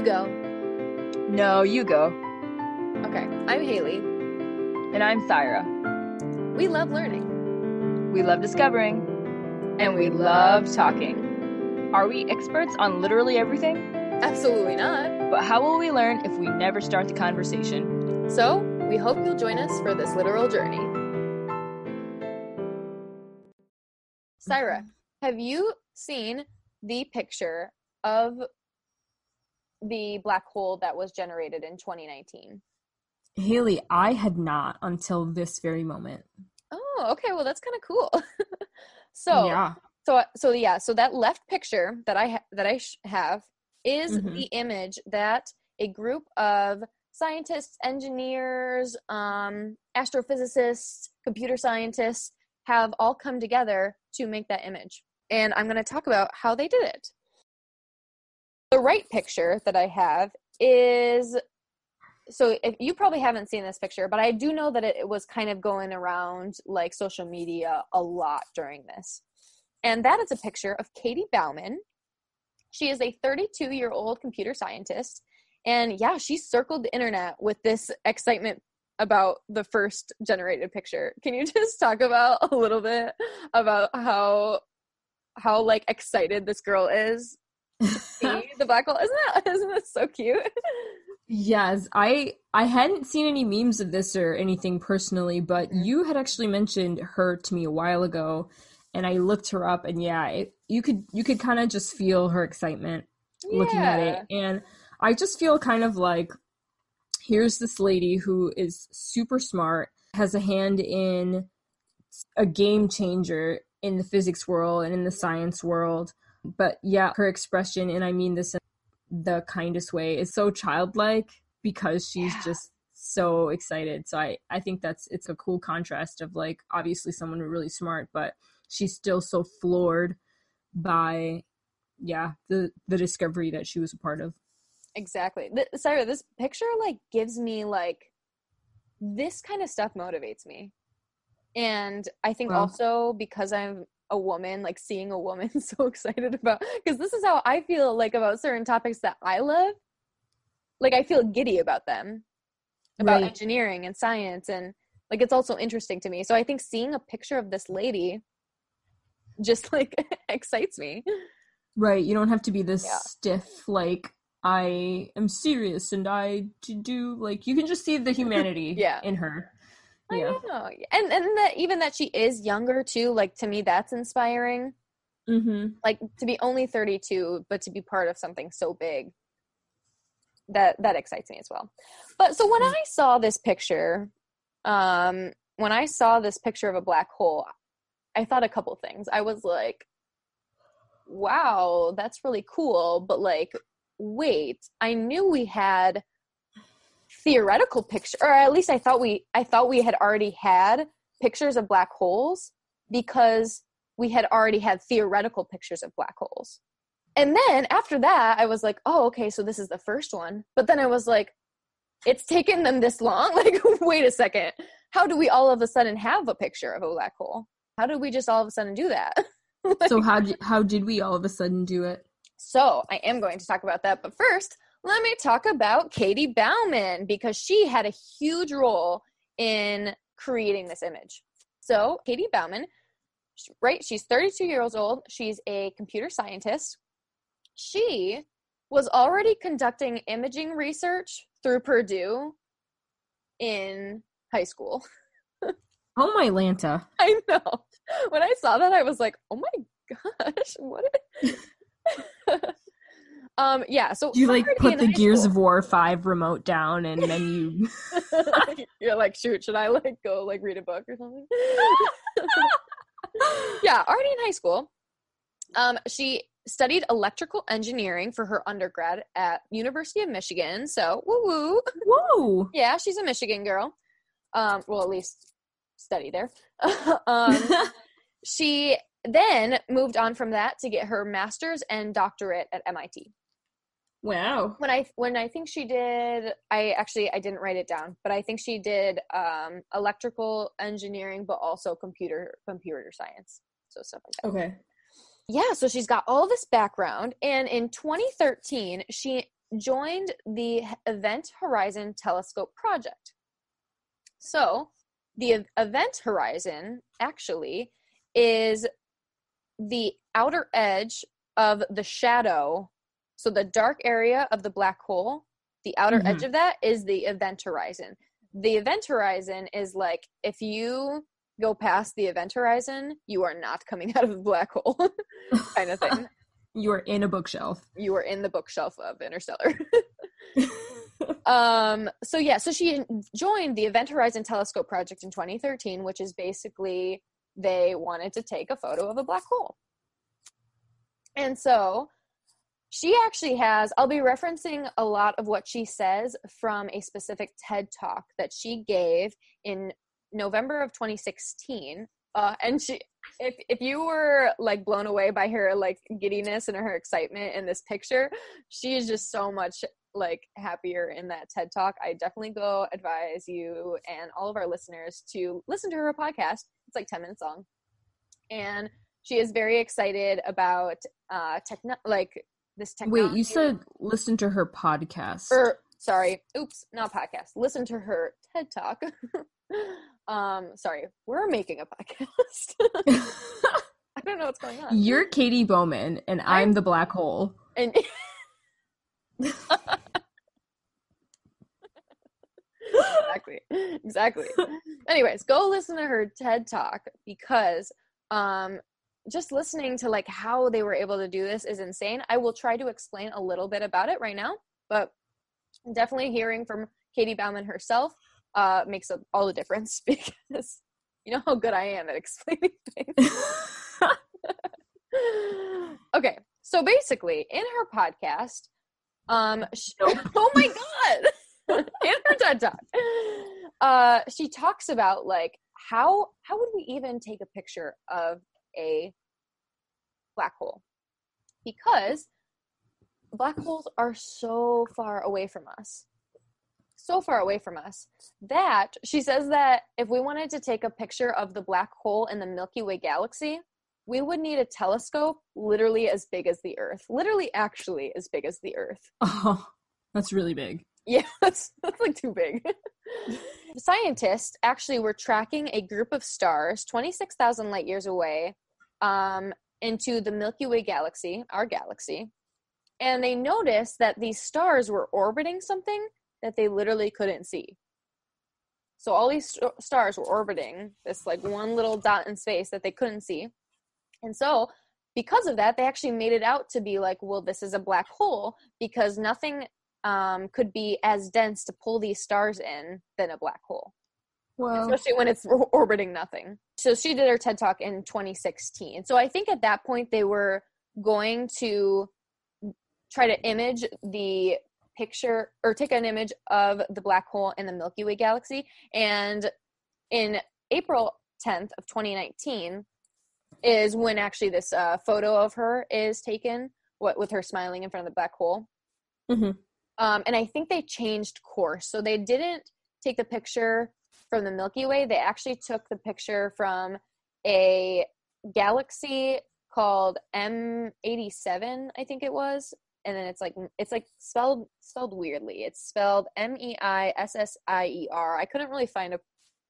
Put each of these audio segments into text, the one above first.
You go. No, you go. Okay, I'm Haley. And I'm Thyra. We love learning. We love discovering. And we love talking. Are we experts on literally everything? Absolutely not. But how will we learn if we never start the conversation? So, we hope you'll join us for this literal journey. Syra, have you seen the picture of the black hole that was generated in 2019? Haley, I had not until this very moment. Oh, okay. Well, that's kind of cool. so, yeah. so so yeah, so that left picture that I ha- that I sh- have is Mhm. the image that a group of scientists, engineers, um, astrophysicists, computer scientists have all come together to make that image. And I'm going to talk about how they did it. The right picture that I have is so if you probably haven't seen this picture, but I do know that it, it was kind of going around like social media a lot during this. And that is a picture of Katie Bouman. She is a 32 year old computer scientist. And yeah, she circled the internet with this excitement about the first generated picture. Can you just talk about a little bit about how how like excited this girl is see the black hole? Isn't that isn't that so cute? yes, I I hadn't seen any memes of this or anything personally, but Mhm. you had actually mentioned her to me a while ago, and I looked her up, and yeah, it, you could you could kind of just feel her excitement looking at it, and I just feel kind of like here's this lady who is super smart, has a hand in a game changer in the physics world and in the science world. But yeah, her expression, and I mean this in the kindest way, is so childlike because she's Yeah. just so excited. So I, I think that's it's a cool contrast of like obviously someone really smart, but she's still so floored by yeah, the the discovery that she was a part of. Exactly. Th- Sarah, this picture like gives me like this kind of stuff motivates me. And I think Well- also because I'm a woman, like seeing a woman so excited about because this is how I feel like about certain topics that I love. Like I feel giddy about them. About Right. engineering and science and like it's also interesting to me. So I think seeing a picture of this lady just like excites me. Right. You don't have to be this Yeah. stiff, like, I am serious and I do, like, you can just see the humanity Yeah. in her. I Yeah. know. And and that even that she is younger too, like to me that's inspiring. Mm-hmm. Like to be only 32 but to be part of something so big. That that excites me as well. But so when Mm. I saw this picture, um when I saw this picture of a black hole, I thought a couple things. I was like, wow, that's really cool, but like wait, I knew we had theoretical picture or at least I thought we I thought we had already had pictures of black holes because we had already had theoretical pictures of black holes. And then after that I was like, "Oh, okay, so this is the first one." But then I was like, it's taken them this long? Like, wait a second. How do we all of a sudden have a picture of a black hole? How did we just all of a sudden do that? So how did, how did we all of a sudden do it? So I am going to talk about that. But first, let me talk about Katie Bouman because she had a huge role in creating this image. So Katie Bouman, right? She's 32 years old. She's a computer scientist. She was already conducting imaging research through Purdue in high school. Oh my Lanta. I know. When I saw that, I was like, "Oh my gosh, what?" um, yeah. So You like put the Gears school- of War 5 remote down and then you You're like, shoot, should I like go like read a book or something? yeah, already in high school. Um, she studied electrical engineering for her undergrad at University of Michigan. So woo woo. Whoa. Yeah, she's a Michigan girl. Um, well, at least study there. um, she then moved on from that to get her master's and doctorate at MIT. Wow. When I when I think she did, I actually I didn't write it down, but I think she did um, electrical engineering, but also computer computer science, so stuff like that. Okay. Yeah, so she's got all this background, and in 2013, she joined the Event Horizon Telescope project. So, the Event Horizon actually is the outer edge of the shadow. So, the dark area of the black hole, the outer mm-hmm. edge of that is the event horizon. The event horizon is like if you go past the event horizon, you are not coming out of the black hole kind of thing. you are in a bookshelf. You are in the bookshelf of Interstellar. um so yeah so she joined the event horizon telescope project in 2013 which is basically they wanted to take a photo of a black hole and so she actually has i'll be referencing a lot of what she says from a specific ted talk that she gave in november of 2016 uh, and she if if you were like blown away by her like giddiness and her excitement in this picture she is just so much like happier in that TED talk, I definitely go advise you and all of our listeners to listen to her podcast. It's like 10 minutes long. And she is very excited about uh techno like this technology. Wait, you said listen to her podcast. Or sorry, oops, not podcast. Listen to her TED talk. um, sorry, we're making a podcast. I don't know what's going on. You're Katie Bouman and I'm, I'm the black hole. And exactly. Exactly. Anyways, go listen to her TED talk because um just listening to like how they were able to do this is insane. I will try to explain a little bit about it right now, but definitely hearing from Katie Bouman herself uh makes a, all the difference because you know how good I am at explaining things. okay, so basically, in her podcast, um, she, oh my god, in her TED talk, uh, she talks about like how how would we even take a picture of a black hole. Because black holes are so far away from us. So far away from us that she says that if we wanted to take a picture of the black hole in the milky way galaxy we would need a telescope literally as big as the earth literally actually as big as the earth. Oh that's really big. Yeah that's, that's like too big. Scientists actually were tracking a group of stars 26000 light years away um, into the milky way galaxy our galaxy and they noticed that these stars were orbiting something that they literally couldn't see so all these st- stars were orbiting this like one little dot in space that they couldn't see and so, because of that, they actually made it out to be like, well, this is a black hole because nothing um, could be as dense to pull these stars in than a black hole. Wow. Especially when it's orbiting nothing. So she did her TED Talk in 2016. So I think at that point they were going to try to image the picture or take an image of the black hole in the Milky Way galaxy. And in April 10th of 2019, is when actually this uh, photo of her is taken, what with her smiling in front of the black hole. Mm-hmm. Um, and I think they changed course, so they didn't take the picture from the Milky Way. They actually took the picture from a galaxy called M87, I think it was. And then it's like it's like spelled spelled weirdly. It's spelled M E I S S I E R. I couldn't really find a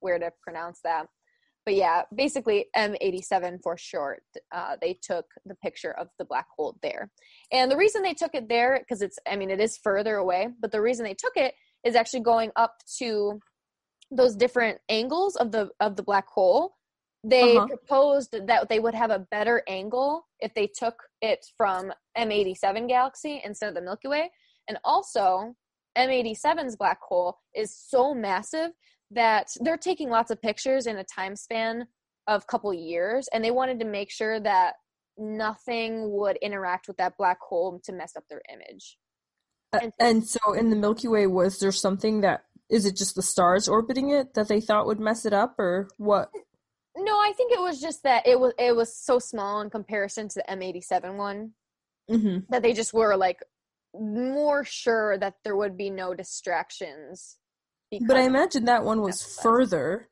where to pronounce that but yeah, basically M87 for short. Uh, they took the picture of the black hole there, and the reason they took it there because it's I mean it is further away, but the reason they took it is actually going up to those different angles of the of the black hole. They uh-huh. proposed that they would have a better angle if they took it from M87 galaxy instead of the Milky Way, and also M87's black hole is so massive that they're taking lots of pictures in a time span of couple years and they wanted to make sure that nothing would interact with that black hole to mess up their image and, and so in the milky way was there something that is it just the stars orbiting it that they thought would mess it up or what no i think it was just that it was it was so small in comparison to the m87 one mm-hmm. that they just were like more sure that there would be no distractions but I imagine that one was further.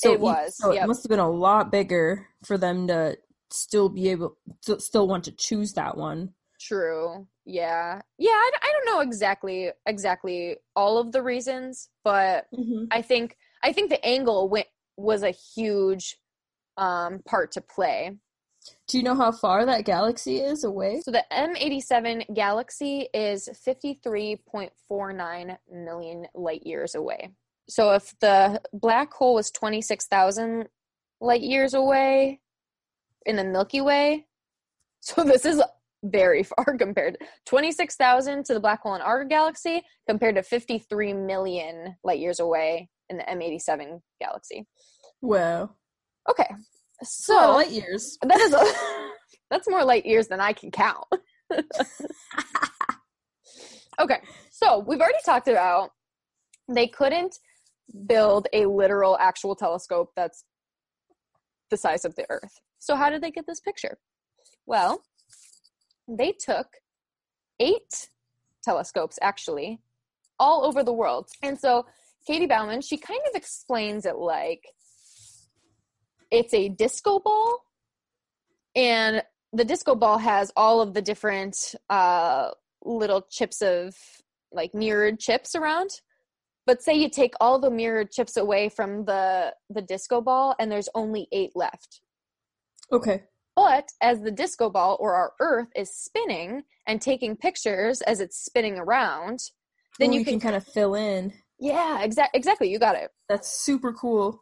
So it was. So yep. it must have been a lot bigger for them to still be able to still want to choose that one. True. Yeah yeah I, I don't know exactly exactly all of the reasons but Mm-hmm. i think i think the angle went was a huge um part to play Do you know how far that galaxy is away? so the m87 galaxy is 53.49 million light years away so if the black hole was 26000 light years away in the milky way so this is very far compared 26,000 to the black hole in our galaxy compared to 53 million light years away in the M87 galaxy. Wow. Okay. So light years. that is a that's more light years than I can count. okay. So, we've already talked about they couldn't build a literal actual telescope that's the size of the earth. So, how did they get this picture? Well, they took eight telescopes actually all over the world. And so Katie Bouman, she kind of explains it like it's a disco ball and the disco ball has all of the different uh, little chips of like mirrored chips around but say you take all the mirrored chips away from the the disco ball and there's only eight left Okay. But as the disco ball or our Earth is spinning and taking pictures as it's spinning around, then Ooh, you, can, kind of fill in. yeah, exactly, exactly. You got it. That's super cool.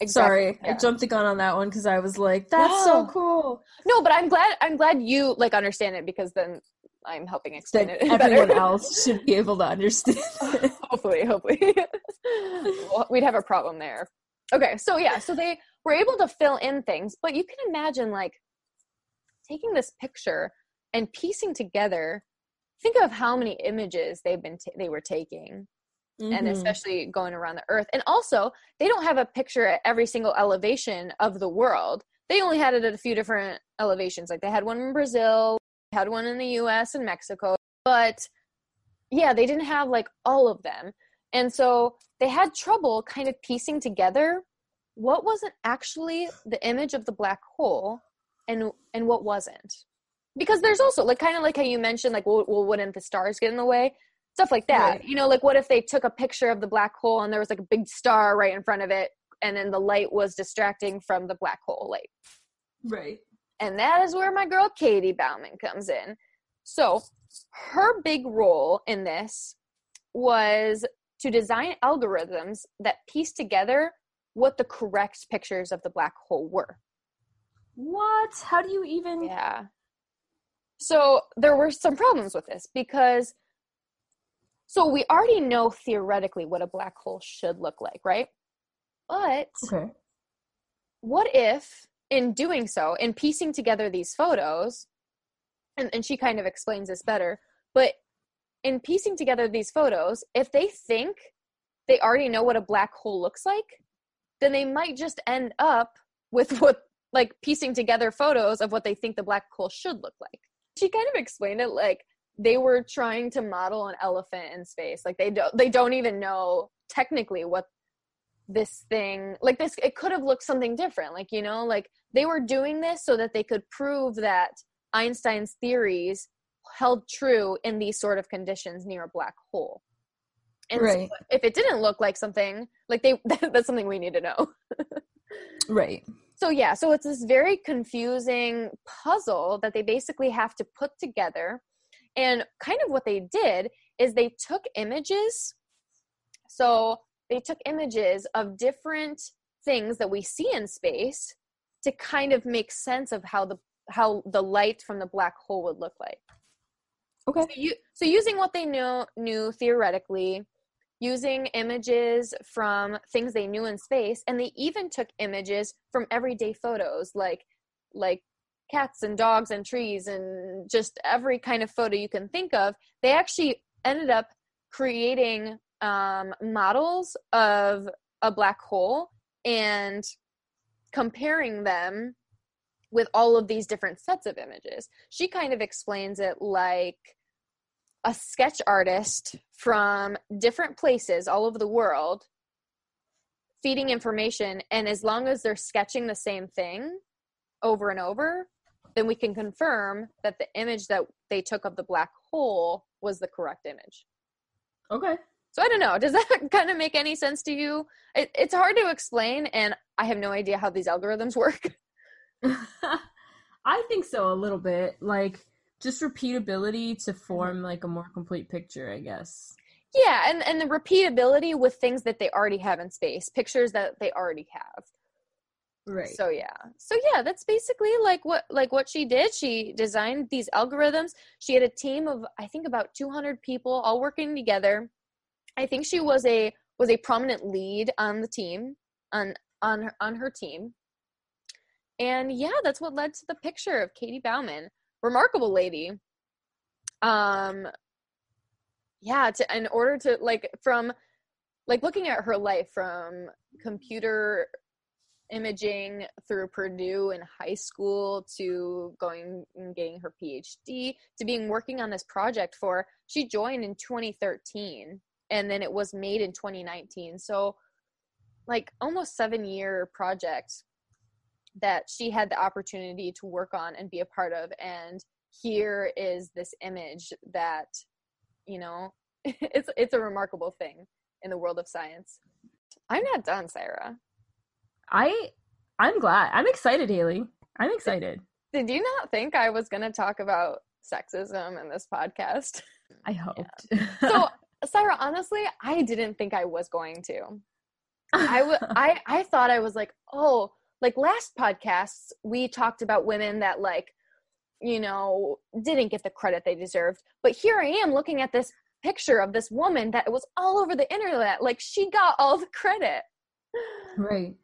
Exactly. Sorry, I jumped the gun on that one because I was like, "That's so cool." No, but I'm glad. I'm glad you like understand it because then I'm helping explain That it. everyone better. else should be able to understand. hopefully, hopefully, we'd have a problem there. Okay, so yeah, so they were able to fill in things, but you can imagine like taking this picture and piecing together. Think of how many images they've been ta- they were taking, and Mhm. especially going around the Earth. And also, they don't have a picture at every single elevation of the world. They only had it at a few different elevations. Like they had one in Brazil, had one in the U.S. and Mexico, but yeah, they didn't have like all of them. And so they had trouble kind of piecing together what wasn't actually the image of the black hole and and what wasn't. Because there's also like kind of like how you mentioned like well, well wouldn't the stars get in the way? Stuff like that. Right. You know, like what if they took a picture of the black hole and there was like a big star right in front of it and then the light was distracting from the black hole light. right. And that is where my girl Katie Bouman comes in. So, her big role in this was to design algorithms that piece together what the correct pictures of the black hole were. What? How do you even? Yeah. So, there were some problems with this because so we already know theoretically what a black hole should look like, right? But Okay. what if in doing so in piecing together these photos and, and she kind of explains this better but in piecing together these photos if they think they already know what a black hole looks like then they might just end up with what like piecing together photos of what they think the black hole should look like. She kind of explained it like they were trying to model an elephant in space. Like they don't they don't even know technically what this thing like this it could have looked something different. Like you know like they were doing this so that they could prove that einstein's theories held true in these sort of conditions near a black hole. And so Right. if it didn't look like something like they that's something we need to know. Right. So yeah so it's this very confusing puzzle that they basically have to put together. And kind of what they did is they took images. So they took images of different things that we see in space to kind of make sense of how the how the light from the black hole would look like. Okay. so, you, so using what they knew knew theoretically using images from things they knew in space and they even took images from everyday photos like like cats and dogs and trees and just every kind of photo you can think of. They actually ended up creating um, models of a black hole and comparing them with all of these different sets of images. She kind of explains it like a sketch artist from different places all over the world feeding information and as long as they're sketching the same thing over and over then we can confirm that the image that they took of the black hole was the correct image. Okay. So I don't know. Does that kind of make any sense to you? It, it's hard to explain, and I have no idea how these algorithms work. I think so a little bit. Like just repeatability to mm-hmm. form like a more complete picture, I guess. Yeah, and and the repeatability with things that they already have in space, pictures that they already have. Right. So yeah. So yeah, that's basically like what like what she did. She designed these algorithms. She had a team of I think about 200 people all working together. I think she was a was a prominent lead on the team on on her, on her team. And yeah, that's what led to the picture of Katie Bouman. Remarkable lady. Um yeah, to in order to like from like looking at her life from computer imaging through Purdue in high school to going and getting her PhD to being working on this project for she joined in 2013 and then it was made in 2019. So like almost 7 year project that she had the opportunity to work on and be a part of and here is this image that you know it's it's a remarkable thing in the world of science. I'm not done, Sarah. I I'm glad. I'm excited, Haley. I'm excited. Did you not think I was going to talk about sexism in this podcast? I hoped. Yeah. So, Sarah, honestly, I didn't think I was going to. I w- I I thought I was like, "Oh, like last podcasts we talked about women that like you know, didn't get the credit they deserved. But here I am looking at this picture of this woman that was all over the internet. Like she got all the credit. Right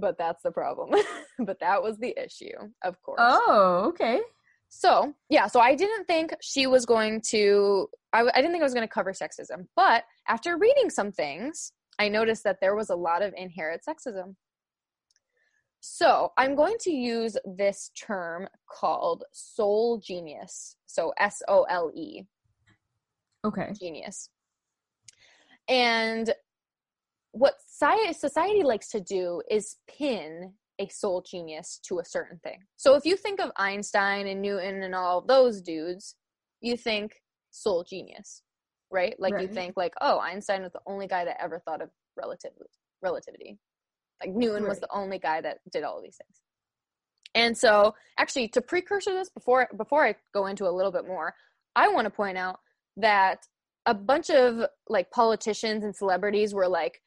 but that's the problem. but that was the issue, of course. Oh, okay. So, yeah, so I didn't think she was going to, I, I didn't think I was going to cover sexism. But after reading some things, I noticed that there was a lot of inherent sexism. So, I'm going to use this term called sole genius. So, S O L E. Okay. Genius. And what society likes to do is pin a sole genius to a certain thing. So if you think of Einstein and Newton and all those dudes, you think sole genius, right? Like right. you think like, oh, Einstein was the only guy that ever thought of relativity. Relativity. Like Newton right. was the only guy that did all of these things. And so, actually, to precursor this before before I go into a little bit more, I want to point out that a bunch of like politicians and celebrities were like,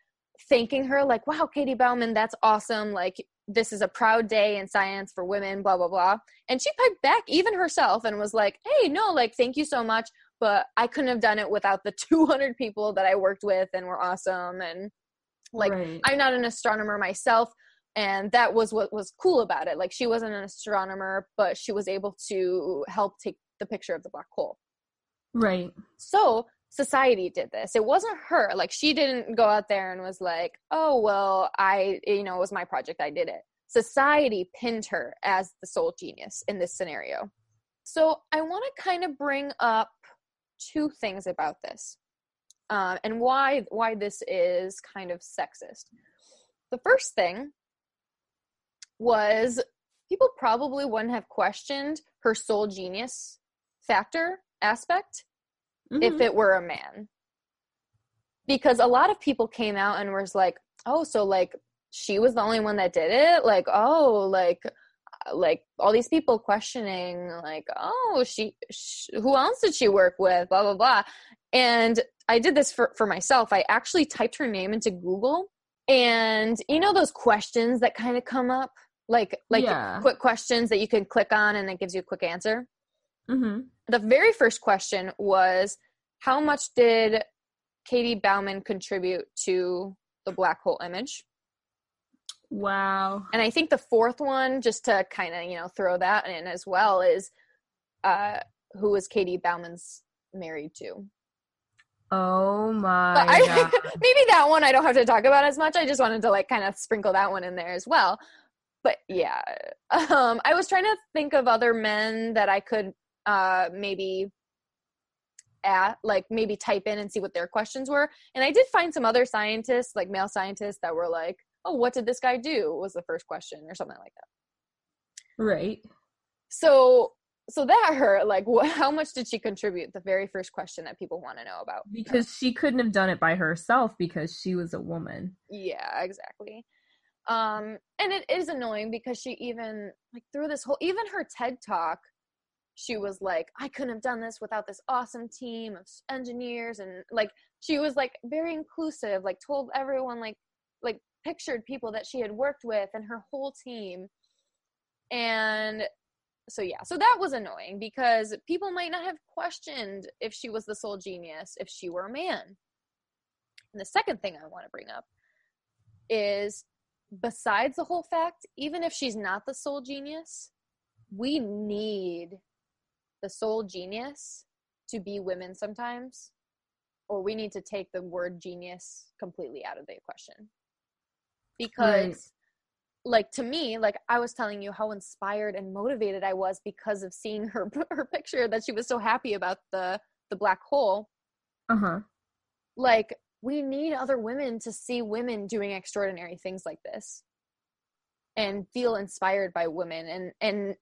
thanking her like wow katie bouman that's awesome like this is a proud day in science for women blah blah blah and she piped back even herself and was like hey no like thank you so much but i couldn't have done it without the 200 people that i worked with and were awesome and like right. i'm not an astronomer myself and that was what was cool about it like she wasn't an astronomer but she was able to help take the picture of the black hole right so society did this. It wasn't her. Like she didn't go out there and was like, "Oh, well, I, you know, it was my project. I did it." Society pinned her as the sole genius in this scenario. So, I want to kind of bring up two things about this. Um, and why why this is kind of sexist. The first thing was people probably wouldn't have questioned her sole genius factor aspect mm-hmm. if it were a man. Because a lot of people came out and was like, oh, so like she was the only one that did it? Like, oh, like, like all these people questioning, like, oh, she, she who else did she work with? Blah, blah, blah. And I did this for, for myself. I actually typed her name into Google and you know those questions that kind of come up like like yeah. quick questions that you can click on and it gives you a quick answer mm-hmm. The very first question was How much did Katie Bouman contribute to the black hole image? Wow. And I think the fourth one, just to kind of, you know, throw that in as well, is uh, who was Katie Bouman's married to? Oh my I, maybe that one I don't have to talk about as much. I just wanted to like kind of sprinkle that one in there as well. But yeah, um, I was trying to think of other men that I could uh, maybe at like maybe type in and see what their questions were and i did find some other scientists like male scientists that were like oh what did this guy do was the first question or something like that. Right. So so that hurt like how much did she contribute the very first question that people want to know about? Because she couldn't have done it by herself because she was a woman. Yeah exactly. Um and it is annoying because she even like through this whole even her ted talk she was like i couldn't have done this without this awesome team of engineers and like she was like very inclusive like told everyone like like pictured people that she had worked with and her whole team. And so yeah so that was annoying because people might not have questioned if she was the sole genius if she were a man. And the second thing i want to bring up is besides the whole fact even if she's not the sole genius we need the sole genius to be women sometimes or we need to take the word genius completely out of the equation because right like to me like i was telling you how inspired and motivated i was because of seeing her her picture that she was so happy about the the black hole. Uh-huh. Like we need other women to see women doing extraordinary things like this and feel inspired by women and and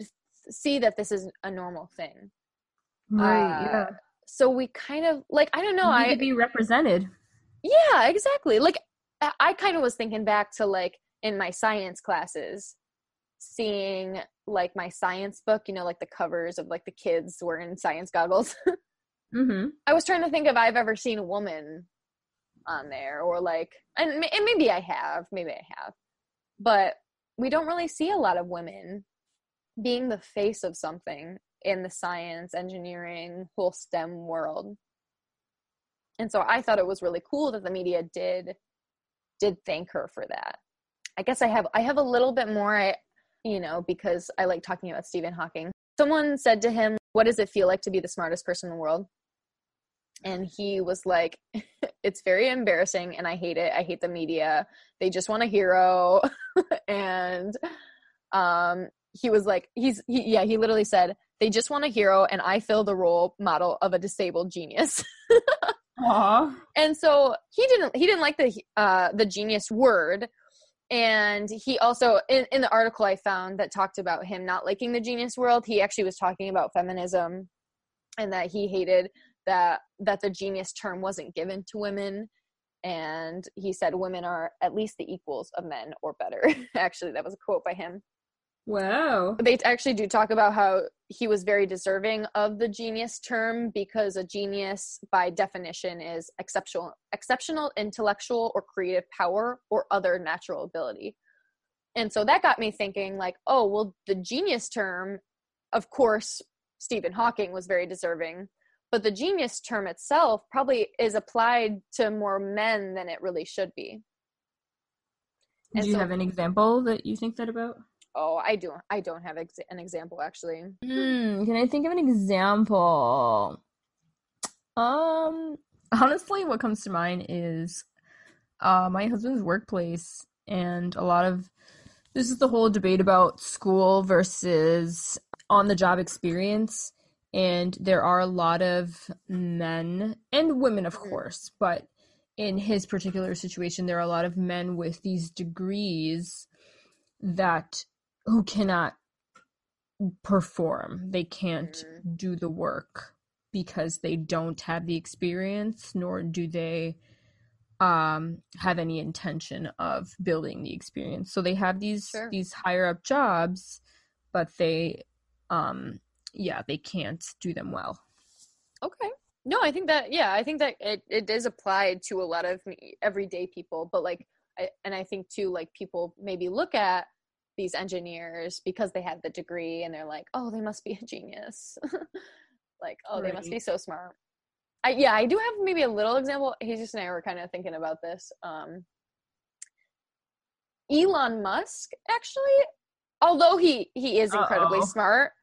see that this is a normal thing. Right uh, yeah. so we kind of like i don't know i be represented. Yeah exactly. Like i, kind of was thinking back to like in my science classes seeing like my science book you know like the covers of like the kids wearing science goggles. Mm-hmm. i was trying to think if i've ever seen a woman on there or like and, and maybe i have maybe i have. But we don't really see a lot of women being the face of something in the science engineering whole stem world. And so i thought it was really cool that the media did did thank her for that I guess I have I have a little bit more I you know because I like talking about Stephen Hawking. Someone said to him, "What does it feel like to be the smartest person in the world?" And he was like, "It's very embarrassing and I hate it. I hate the media. They just want a hero." and um he was like he's he, yeah, he literally said, "They just want a hero and I fill the role model of a disabled genius." Aww. And so he didn't he didn't like the uh the genius word, and he also in, in the article i found that talked about him not liking the genius world he actually was talking about feminism and that he hated that that the genius term wasn't given to women. And he said women are at least the equals of men or better. Actually that was a quote by him Wow. They actually do talk about how he was very deserving of the genius term because a genius by definition is exceptional exceptional intellectual or creative power or other natural ability. And so that got me thinking like, oh, well the genius term of course Stephen Hawking was very deserving, but the genius term itself probably is applied to more men than it really should be. And do you so, have an example that you think that about? Oh, I don't. I don't have ex- an example actually. Mm, can I think of an example? Um, honestly, what comes to mind is uh, my husband's workplace, and a lot of this is the whole debate about school versus on the job experience. And there are a lot of men and women, of mm-hmm. course, but in his particular situation, there are a lot of men with these degrees that who cannot perform. They can't mm. do the work because they don't have the experience nor do they um have any intention of building the experience. So they have these sure. these higher up jobs but they um yeah, they can't do them well. Okay. No, I think that yeah, I think that it, it is applied to a lot of everyday people, but like I, and I think too like people maybe look at these engineers because they have the degree and they're like, oh, they must be a genius. like, oh, right. they must be so smart. I, yeah, I do have maybe a little example. Jesus and I were kind of thinking about this. Um, Elon Musk, actually, although he he is incredibly Uh-oh. smart.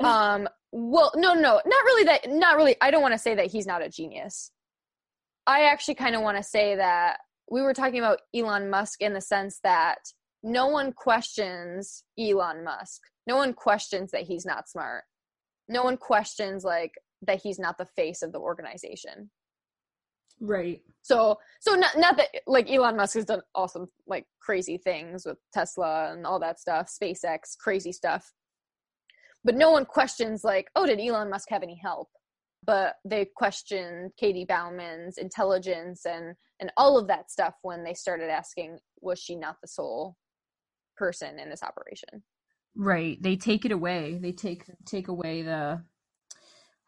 Um, well, no, no, not really. That, not really. I don't want to say that he's not a genius. I actually kind of want to say that we were talking about Elon Musk in the sense that no one questions Elon Musk. No one questions that he's not smart. No one questions like that he's not the face of the organization. Right. So so not not that like Elon Musk has done awesome like crazy things with Tesla and all that stuff, SpaceX, crazy stuff. but no one questions like, oh, did Elon Musk have any help? But they questioned Katie Bouman's intelligence and and all of that stuff when they started asking, was she not the sole person in this operation? Right. They take it away. They take take away the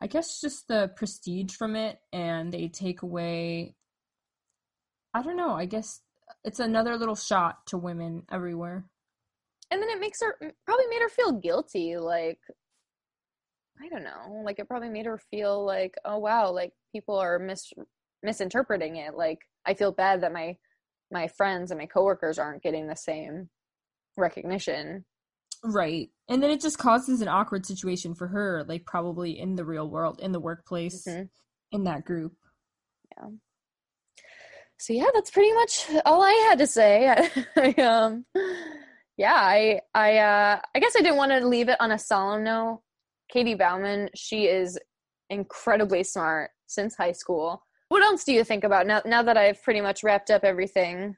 I guess just the prestige from it and they take away I don't know, I guess it's another little shot to women everywhere. And then it makes her probably made her feel guilty like I don't know, like it probably made her feel like oh wow, like people are mis misinterpreting it. Like I feel bad that my my friends and my coworkers aren't getting the same recognition Right. And then it just causes an awkward situation for her, like probably in the real world, in the workplace, mm-hmm. in that group. Yeah. So yeah, that's pretty much all I had to say. I, um yeah, I I uh I guess I didn't want to leave it on a solemn note. Katie Bouman, she is incredibly smart since high school. What else do you think about now now that I've pretty much wrapped up everything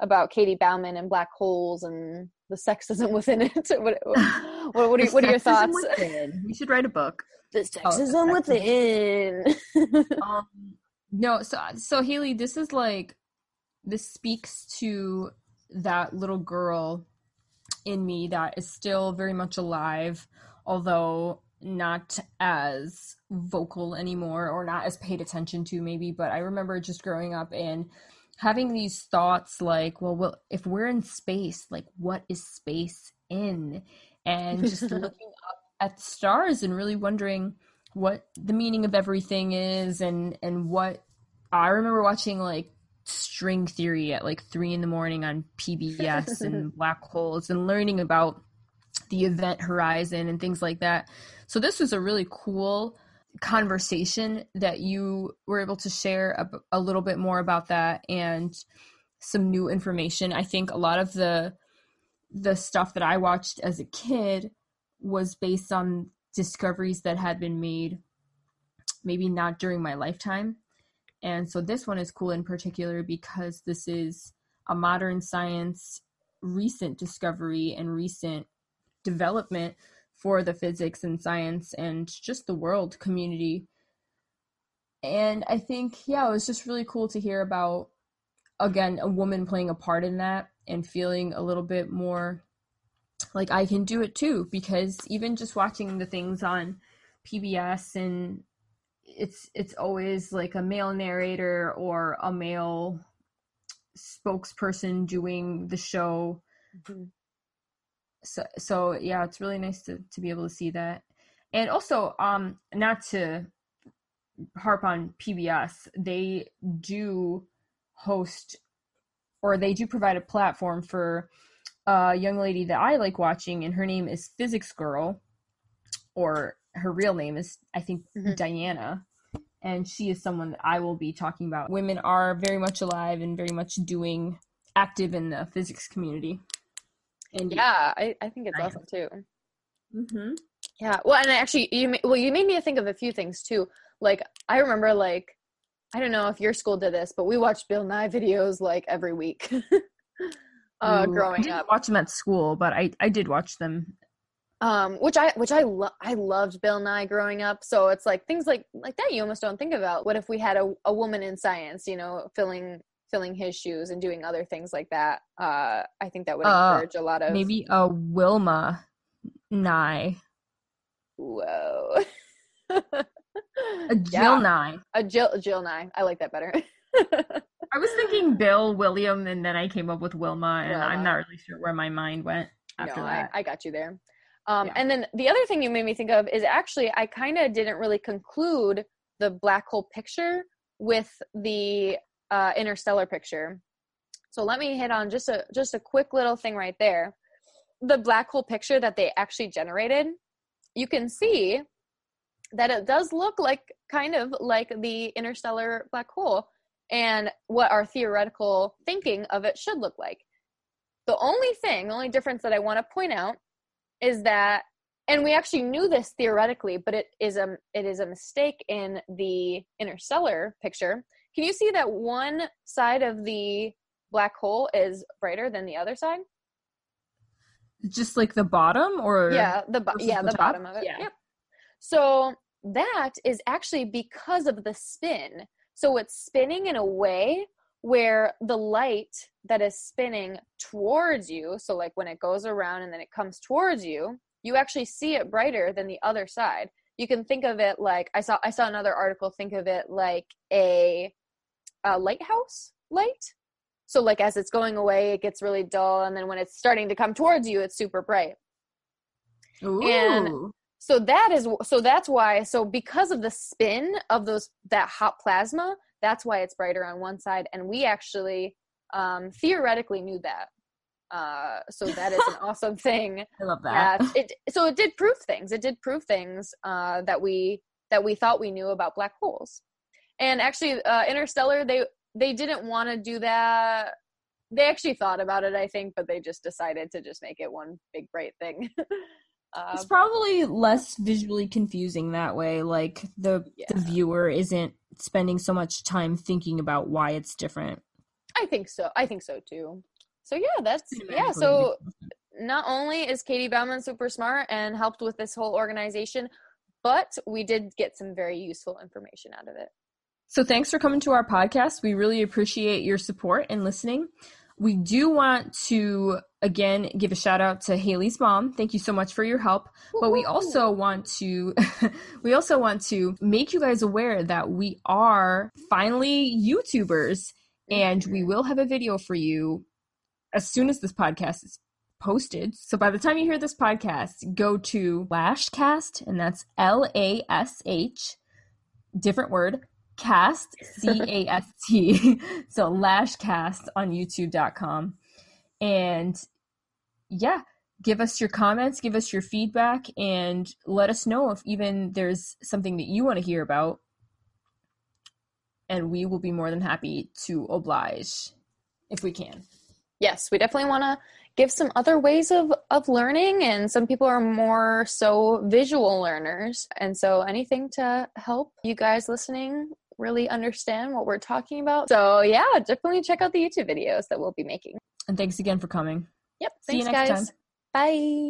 about Katie Bouman and black holes and the sexism within it. what, what, what, are, what are your thoughts? Within. We should write a book. The sexism, oh, the sexism. within. um, no, so so Haley, this is like this speaks to that little girl in me that is still very much alive, although not as vocal anymore or not as paid attention to maybe but i remember just growing up and having these thoughts like, well, well, if we're in space, like what is space in? And just looking up at the stars and really wondering what the meaning of everything is and and what I remember watching like string theory at like three in the morning on PBS and black holes and learning about the event horizon and things like that. So this was a really cool conversation that you were able to share a, a little bit more about that and some new information. I think a lot of the the stuff that I watched as a kid was based on discoveries that had been made maybe not during my lifetime. And so this one is cool in particular because this is a modern science recent discovery and recent development for the physics and science and just the world community. And I think, yeah, it was just really cool to hear about, again, a woman playing a part in that and feeling a little bit more like I can do it too. Because even just watching the things on PBS and it's it's always like a male narrator or a male spokesperson doing the show mm-hmm so so yeah it's really nice to to be able to see that. And also um not to harp on pbs they do host or they do provide a platform for a young lady that i like watching and her name is physics girl or her real name is i think mm-hmm. diana. And she is someone that i will be talking about. Women are very much alive and very much doing active in the physics community and yeah, I, I think it's I awesome too. Mm-hmm. Yeah. Well, and actually, you well, you made me think of a few things too. Like I remember, like I don't know if your school did this, but we watched Bill Nye videos like every week. uh, Ooh, growing I didn't up, watch them at school, but I I did watch them. Um, which I which I lo- I loved Bill Nye growing up. So it's like things like like that you almost don't think about. What if we had a, a woman in science, you know, filling filling his shoes and doing other things like that. Uh, I think that would uh, encourage uh, a lot of maybe a Wilma Nye. Whoa. a Jill yeah. Nye. A Jill Jill Nye. I like that better. I was thinking Bill William, and then I came up with Wilma, and Wilma. I'm not really sure where my mind went after no, that. I, I got you there. Um, yeah. And then the other thing you made me think of is actually I kind of didn't really conclude the black hole picture with the uh, interstellar picture. So let me hit on just a just a quick little thing right there. The black hole picture that they actually generated, you can see that it does look like kind of like the interstellar black hole and what our theoretical thinking of it should look like. The only thing, the only difference that I want to point out is that and we actually knew this theoretically, but it is a it is a mistake in the interstellar picture can you see that one side of the black hole is brighter than the other side? just like the bottom or yeah the bo- yeah the, the bottom of it. Yeah. yep. So that is actually because of the spin. So it's spinning in a way where the light that is spinning towards you so like when it goes around and then it comes towards you you actually see it brighter than the other side. You can think of it like i saw i saw another article think of it like a, a lighthouse light. So like as it's going away it gets really dull and then when it's starting to come towards you it's super bright. Ooh. And- so that is so that's why so because of the spin of those that hot plasma that's why it's brighter on one side and we actually um theoretically knew that. Uh so that is an awesome thing. I love that. that it so it did prove things. It did prove things uh that we that we thought we knew about black holes and actually uh interstellar they they didn't want to do that they actually thought about it i think but they just decided to just make it one big bright thing uh, It's probably less visually confusing that way. Like the Yeah. the viewer isn't spending so much time thinking about why it's different. i think so i think so too so yeah that's yeah so not only is Katie Bouman super smart and helped with this whole organization, but we did get some very useful information out of it. So thanks for coming to our podcast. We really appreciate your support and listening. We do want to again give a shout out to Haley's mom. Thank you so much for your help. But we also want to we also want to make you guys aware that we are finally YouTubers and we will have a video for you as soon as this podcast is posted. So by the time you hear this podcast, go to Lashcast and that's L A S H different word cast C A S T. so Lashcast on youtube.com. And yeah, give us your comments, give us your feedback, and let us know if even there's something that you want to hear about. And we will be more than happy to oblige if we can. yes, we definitely want to give some other ways of of learning and some people are more so visual learners and so anything to help you guys listening really understand what we're talking about. So yeah definitely check out the youtube videos that we'll be making. And thanks again for coming. yep See you thanks next guys. Bye